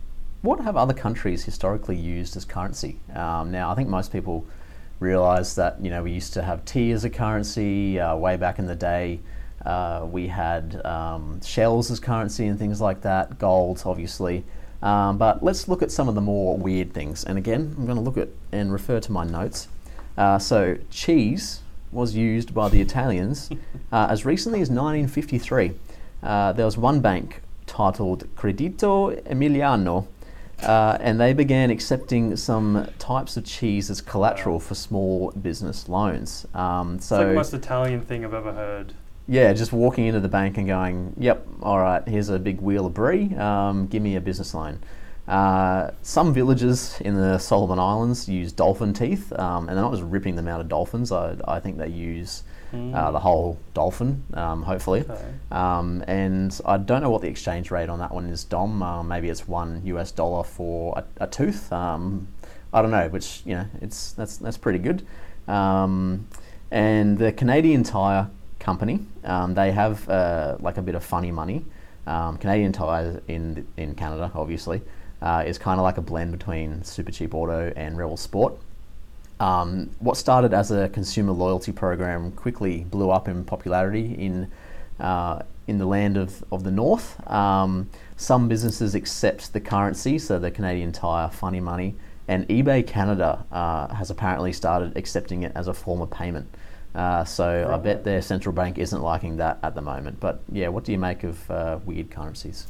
what have other countries historically used as currency? Um, now I think most people realise that you know we used to have tea as a currency uh, way back in the day. Uh, we had um, shells as currency and things like that, gold, obviously. Um, but let's look at some of the more weird things. And again, I'm going to look at and refer to my notes. Uh, so, cheese was used by the Italians *laughs* uh, as recently as 1953. Uh, there was one bank titled Credito Emiliano, uh, and they began accepting some types of cheese as collateral for small business loans. Um, it's so, like the most Italian thing I've ever heard. yeah, just walking into the bank and going, "Yep, all right, here's a big wheel of brie. Um, give me a business loan." Uh, some villages in the Solomon Islands use dolphin teeth, um, and they're not just ripping them out of dolphins. I, I think they use uh, the whole dolphin, um, hopefully. Okay. Um, and I don't know what the exchange rate on that one is, Dom. Uh, maybe it's one US dollar for a, a tooth. Um, I don't know, which you know, it's that's that's pretty good. Um, and the Canadian Tire Company, um, they have uh, like a bit of funny money. Um, Canadian Tire in in Canada, obviously, uh, is kind of like a blend between Supercheap Auto and Rebel Sport. Um, what started as a consumer loyalty program quickly blew up in popularity in uh, in the land of, of the north. Um, some businesses accept the currency, so the Canadian Tire funny money, and eBay Canada uh, has apparently started accepting it as a form of payment. Uh, so I bet their central bank isn't liking that at the moment. But yeah, what do you make of uh, weird currencies?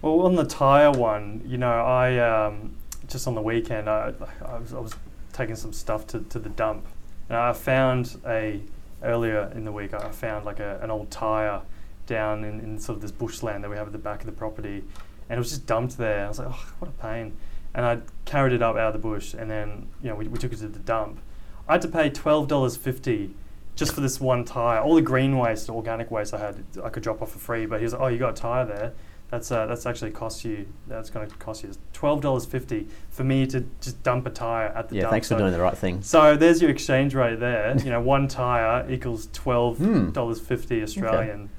Well, on the tire one, you know, I um, just on the weekend, I, I, was, I was taking some stuff to, to the dump, and I found a earlier in the week. I found like a, an old tire down in, in sort of this bushland that we have at the back of the property, and it was just dumped there. I was like, oh, what a pain. And I carried it up out of the bush, and then you know we, we took it to the dump. I had to pay twelve dollars fifty just for this one tire. All the green waste, organic waste I had, I could drop off for free. But he was like, "Oh, you got a tire there? That's uh, that's actually cost you. That's going to cost you twelve dollars fifty for me to just dump a tire at the Yeah, dump." thanks for So- doing the right thing. So there's your exchange rate there. You know, one tire equals twelve Hmm. dollars fifty Australian.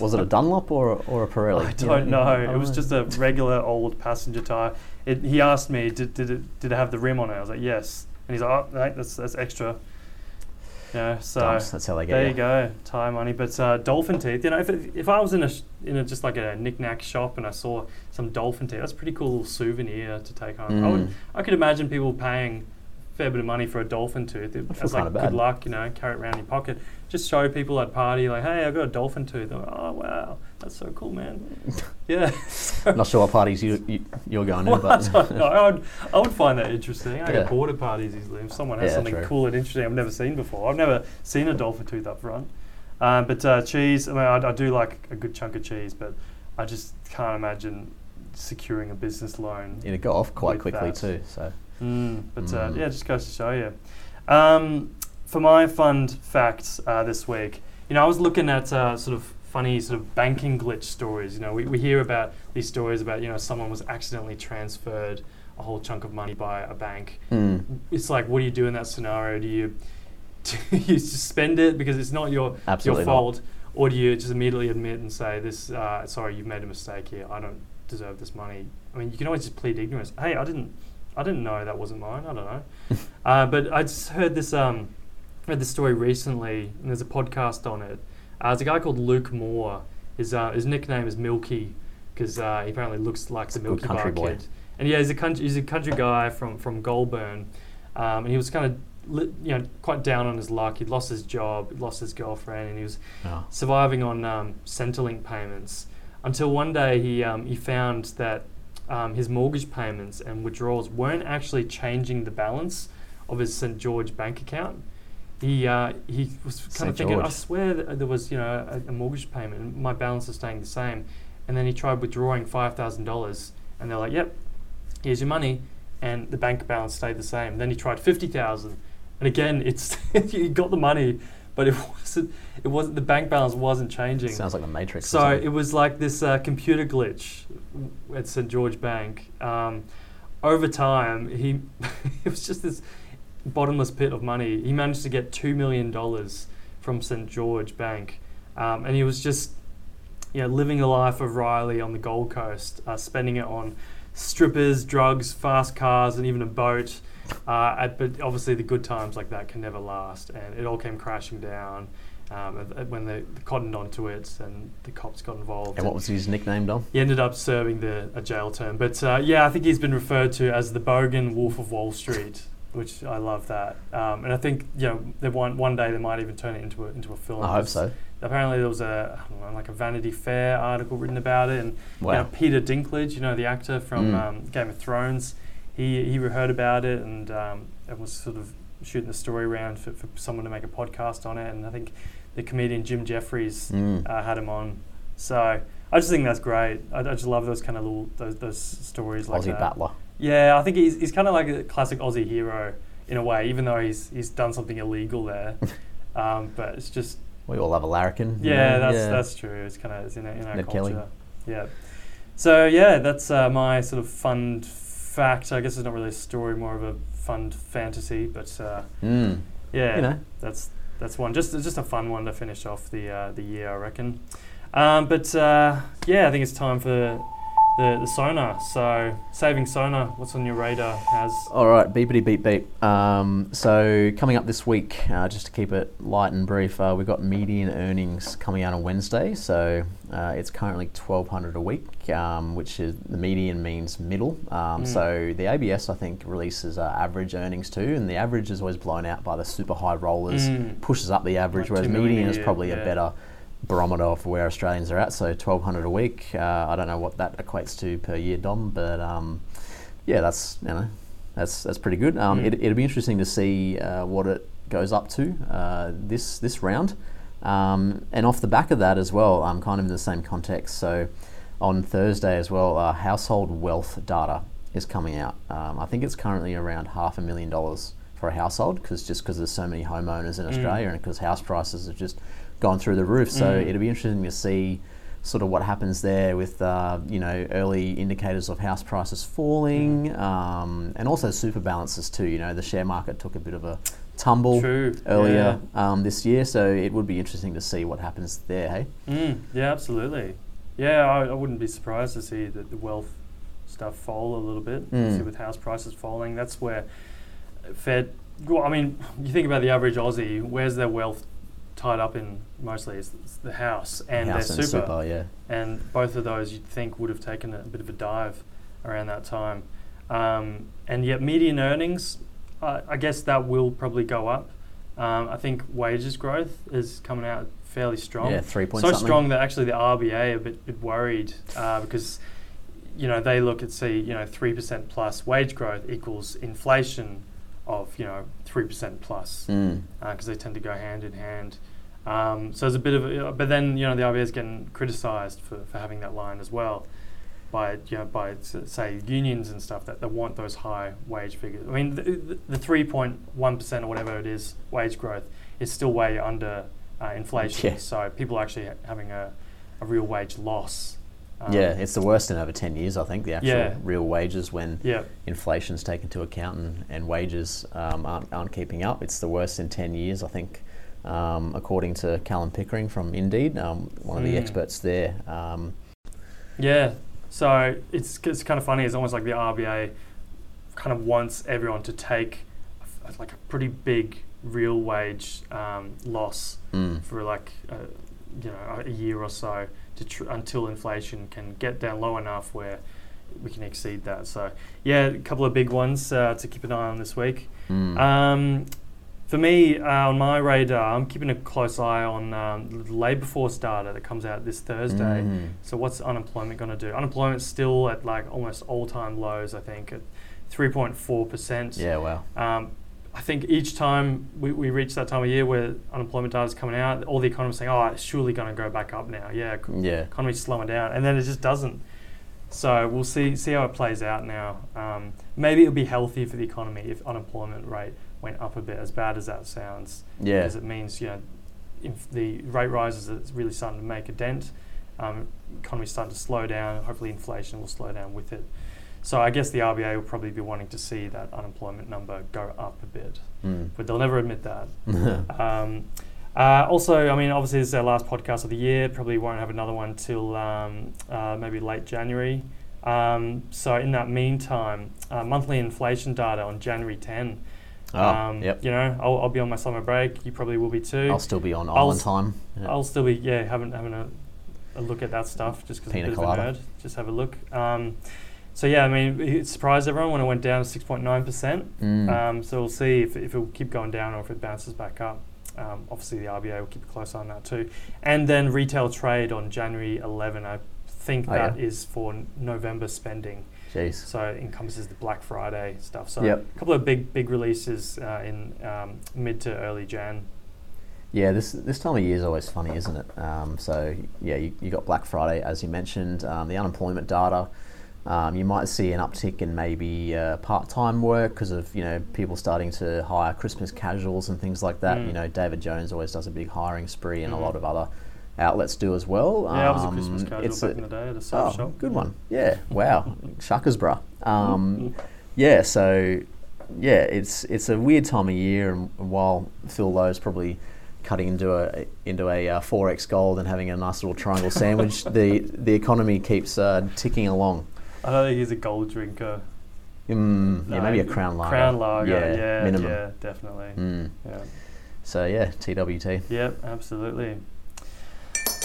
Was it a *laughs* Dunlop or a, or a Pirelli? I don't know. It was just a regular old passenger tire. It, he asked me, did, did it did it have the rim on it? I was like, yes. And he's like, oh, no, that's that's extra. Yeah, so Dumps, that's how they get there you. you go, tire money. But uh, dolphin teeth, you know, if, if I was in a in a just like a knick-knack shop and I saw some dolphin teeth, that's a pretty cool little souvenir to take home. I, would, Mm. I could imagine people paying a fair bit of money for a dolphin tooth. It, as like good bad. luck, you know, carry it around in your pocket. Just show people at party like, hey, I've got a dolphin tooth. Like, oh wow, that's so cool, man. *laughs* yeah. Not sure what parties you, you you're going to, *laughs* I but don't know. I would, I would find that interesting. I Yeah. get bored at parties easily. If someone has Yeah, something true. cool and interesting I've never seen before, I've never seen a dolphin tooth up front. Um, but uh, cheese, I mean, I, I do like a good chunk of cheese, but I just can't imagine securing a business loan. it'd go off quite With quickly that. too. So Mm, but Uh, Mm. yeah, just goes to show you. Um, for my fund facts uh, this week, you know, I was looking at uh, sort of funny sort of banking glitch stories. You know, we, we hear about these stories about, you know, someone was accidentally transferred a whole chunk of money by a bank. Mm. It's like, what do you do in that scenario? Do you, *laughs* do you just spend it because it's not your, Absolutely your not. fault? Or do you just immediately admit and say, this, uh, sorry, you've made a mistake here. I don't deserve this money. I mean, you can always just plead ignorance. Hey, I didn't, I didn't know that wasn't mine. I don't know. *laughs* uh, but I just heard this, um, read this story recently, and there's a podcast on it. Uh, there's a guy called Luke Moore. His uh, his nickname is Milky because uh, he apparently looks like the Milkybar boy. kid. And yeah, he's a country he's a country guy from from Goulburn, um, and he was kind of li- you know quite down on his luck. He'd lost his job, he'd lost his girlfriend, and he was Oh. surviving on um, Centrelink payments until one day he um, he found that um, his mortgage payments and withdrawals weren't actually changing the balance of his St George bank account. He uh, he was kind St. of thinking, I swear that there was you know a, a mortgage payment and my balance is staying the same. And then he tried withdrawing five thousand dollars, and they're like, "Yep, here's your money," and the bank balance stayed the same. Then he tried fifty thousand, and again, it's *laughs* he got the money, but it *laughs* wasn't it wasn't the bank balance wasn't changing. Sounds like the Matrix. So it was like this uh, computer glitch at St George Bank. Um, over time, he *laughs* it was just this bottomless pit of money. He managed to get two million dollars from St George Bank, um, and he was just you know living the life of Riley on the Gold Coast, uh, spending it on strippers, drugs, fast cars, and even a boat. Uh, at, but obviously, the good times like that can never last, and it all came crashing down um, when they cottoned onto it, and the cops got involved. And what was his nickname, Dom? he ended up serving the a jail term. But uh, yeah, I think he's been referred to as the Bogan Wolf of Wall Street, which I love that. Um, and I think you know, they one one day they might even turn it into a into a film. I hope so. Apparently, there was a I don't know, like a Vanity Fair article written about it, and you know, Peter Dinklage, you know, the actor from Mm. um, Game of Thrones, he he heard about it and um, and was sort of shooting the story around for, for someone to make a podcast on it. And I think the comedian Jim Jefferies Mm. uh, had him on. So I just think that's great. I, I just love those kind of little those, those stories like Aussie that. battler. Yeah, I think he's, he's kind of like a classic Aussie hero in a way, even though he's he's done something illegal there. *laughs* um, but it's just We all love a larrikin. you yeah, know? that's yeah. that's true. It's kind of it's in, our- in our Ned culture. Kelly. Yeah. So yeah, that's uh, my sort of fun fact. I guess it's not really a story, more of a fun fantasy. But uh, Mm. yeah, You know. that's that's one. Just just a fun one to finish off the uh, the year, I reckon. Um, but uh, yeah, I think it's time for the the sonar. So saving sonar. What's on your radar? Has All right, beepity beep beep. Um, so coming up this week, uh, just to keep it light and brief, uh, we've got median earnings coming out on Wednesday. So uh, it's currently twelve hundred a week, um, which is the median means middle. Um, Mm. So the ABS I think releases uh, average earnings too, and the average is always blown out by the super high rollers, Mm. pushes up the average, Like whereas median is probably yeah. a better barometer of where Australians are at. So twelve hundred a week. Uh, I don't know what that equates to per year, Dom, but um, yeah, that's you know that's that's pretty good. Um, Mm. it, it'll be interesting to see uh, what it goes up to uh, this this round, um, and off the back of that as well. I'm kind of in the same context. So on Thursday as well, uh, household wealth data is coming out. Um, I think it's currently around half a million dollars for a household because just because there's so many homeowners in Australia and because house prices have just gone through the roof. So Mm. it'll be interesting to see sort of what happens there with uh, you know early indicators of house prices falling um, and also super balances too. You know the share market took a bit of a tumble True, earlier um, this year, so it would be interesting to see what happens there. Hey, Mm, yeah, absolutely. Yeah, I, I wouldn't be surprised to see that the wealth stuff fall a little bit. Mm. See with house prices falling, that's where Fed. Well, I mean, you think about the average Aussie. Where's their wealth tied up in? Mostly, it's the house and house their and super. super, yeah. and both of those you'd think would have taken a bit of a dive around that time. Um, and yet, median earnings, uh, I guess that will probably go up. Um, I think wages growth is coming out fairly strong. Yeah, three point so something. strong that actually the RBA are a bit, bit worried uh, because you know they look at see you know three percent plus wage growth equals inflation of you know three percent plus Mm. because they tend to go hand in hand. Um, so there's a bit of, a, but then you know the RBA is getting criticised for, for having that line as well. by you know by say unions and stuff that, that want those high wage figures. I mean, the, the three point one percent or whatever it is wage growth is still way under uh, inflation. Yeah. So people are actually having a, a real wage loss. Um, yeah, it's the worst in over 10 years, I think, the actual Yeah. real wages when yeah, inflation's taken into account and, and wages um, aren't, aren't keeping up. It's the worst in 10 years, I think, um, according to Callum Pickering from Indeed, um, one of the Mm. experts there. Um, Yeah, so it's it's kind of funny. It's almost like the RBA kind of wants everyone to take a like a pretty big real wage um, loss mm, for like uh, you know a year or so tr- until inflation can get down low enough where we can exceed that. So yeah, a couple of big ones uh, to keep an eye on this week. mm. Um, for me, uh, on my radar, I'm keeping a close eye on um, the labour force data that comes out this Thursday. Mm. So what's unemployment going to do? Unemployment's still at like almost all-time lows. I think at 3.4 percent. Yeah, wow. Um, I think each time we, we reach that time of year where unemployment data is coming out, all the economists saying, "Oh, it's surely going to go back up now." Yeah, Yeah. economy's slowing down, and then it just doesn't. So we'll see see how it plays out now. Um, maybe it'll be healthy for the economy if unemployment rate went up a bit. As bad as that sounds, Yeah. because it means you know if the rate rises, it's really starting to make a dent. Um, economy's starting to slow down. Hopefully, inflation will slow down with it. So I guess the RBA will probably be wanting to see that unemployment number go up a bit, Mm. but they'll never admit that. *laughs* Um, uh, also, I mean, obviously, this is our last podcast of the year. Probably won't have another one till um, uh, maybe late January. Um, so, in that meantime, uh, monthly inflation data on January 10. Oh, um, yep. You know, I'll, I'll be on my summer break. You probably will be too. I'll still be on I'll island time. Yeah. I'll still be yeah having having a, a look at that stuff just because I'm a bit colada. of a nerd. Just have a look. Um, so yeah, I mean, it surprised everyone when it went down to six point nine percent. Mm. Um, so we'll see if, if it will keep going down or if it bounces back up. Um, obviously, the RBA will keep a close eye on that too. And then retail trade on January 11. I think Oh, that yeah. is for n- November spending. Jeez. So it encompasses the Black Friday stuff. So Yep. a couple of big big releases uh, in um, mid to early Jan. Yeah, this this time of year is always funny, isn't it? Um, so yeah, you, you got Black Friday as you mentioned, um, the unemployment data. Um, you might see an uptick in maybe uh, part-time work because of you know people starting to hire Christmas casuals and things like that. Mm. You know, David Jones always does a big hiring spree, and Mhm. a lot of other outlets do as well. Yeah, I was a Christmas Um, casual it's back a- in the day at a surf Oh, shop. good one. Yeah. Wow. *laughs* Shuckers, bruh. Mm-hmm. Um, *laughs* yeah. So, yeah, it's it's a weird time of year, and while Phil Lowe's probably cutting into a into a uh, 4x gold and having a nice little triangle sandwich, *laughs* the the economy keeps uh, ticking along. I don't think he's a gold drinker. Mm, yeah, maybe a crown lager. Crown lager, Yeah, yeah, minimum. yeah, definitely. Mm. Yeah. So yeah, TWT. Yep, absolutely.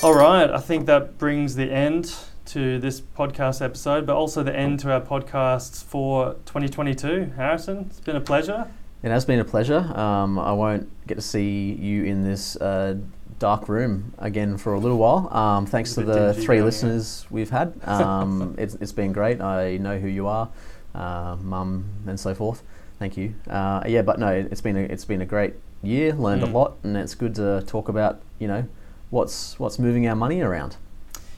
All right, I think that brings the end to this podcast episode, but also the end to our podcasts for 2022. Harrison, it's been a pleasure. It has been a pleasure. Um, I won't get to see you in this uh, dark room again for a little while. Um, thanks to the three listeners we've had. *laughs* Um, it's, it's been great. I know who you are, uh, mum, and so forth. Thank you. Uh, yeah, but no, it's been a, it's been a great year. Learned Mm. a lot, and it's good to talk about you know what's what's moving our money around.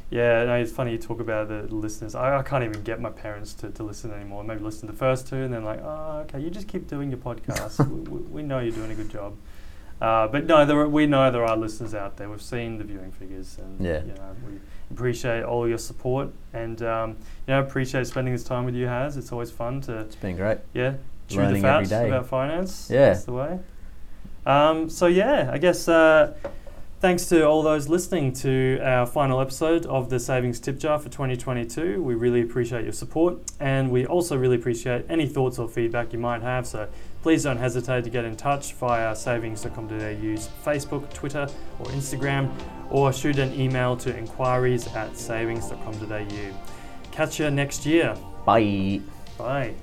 Yeah, no, it's funny you talk about the listeners. I, I can't even get my parents to, to listen anymore. Maybe listen to the first two and then like, oh, okay, you just keep doing your podcast. *laughs* we, we know you're doing a good job. Uh, but no, there are, we know there are listeners out there. We've seen the viewing figures, and Yeah. you know we appreciate all your support, and um, you know appreciate spending this time with you, Has. It's always fun to It's been great. yeah chew Learning the fat day. about finance. Yeah. that's the way. Um, so yeah, I guess uh, thanks to all those listening to our final episode of the Savings Tip Jar for 2022. We really appreciate your support, and we also really appreciate any thoughts or feedback you might have. So please don't hesitate to get in touch via savings.com.au's Facebook, Twitter, or Instagram, or shoot an email to inquiries at savings.com.au. Catch you next year. Bye. Bye.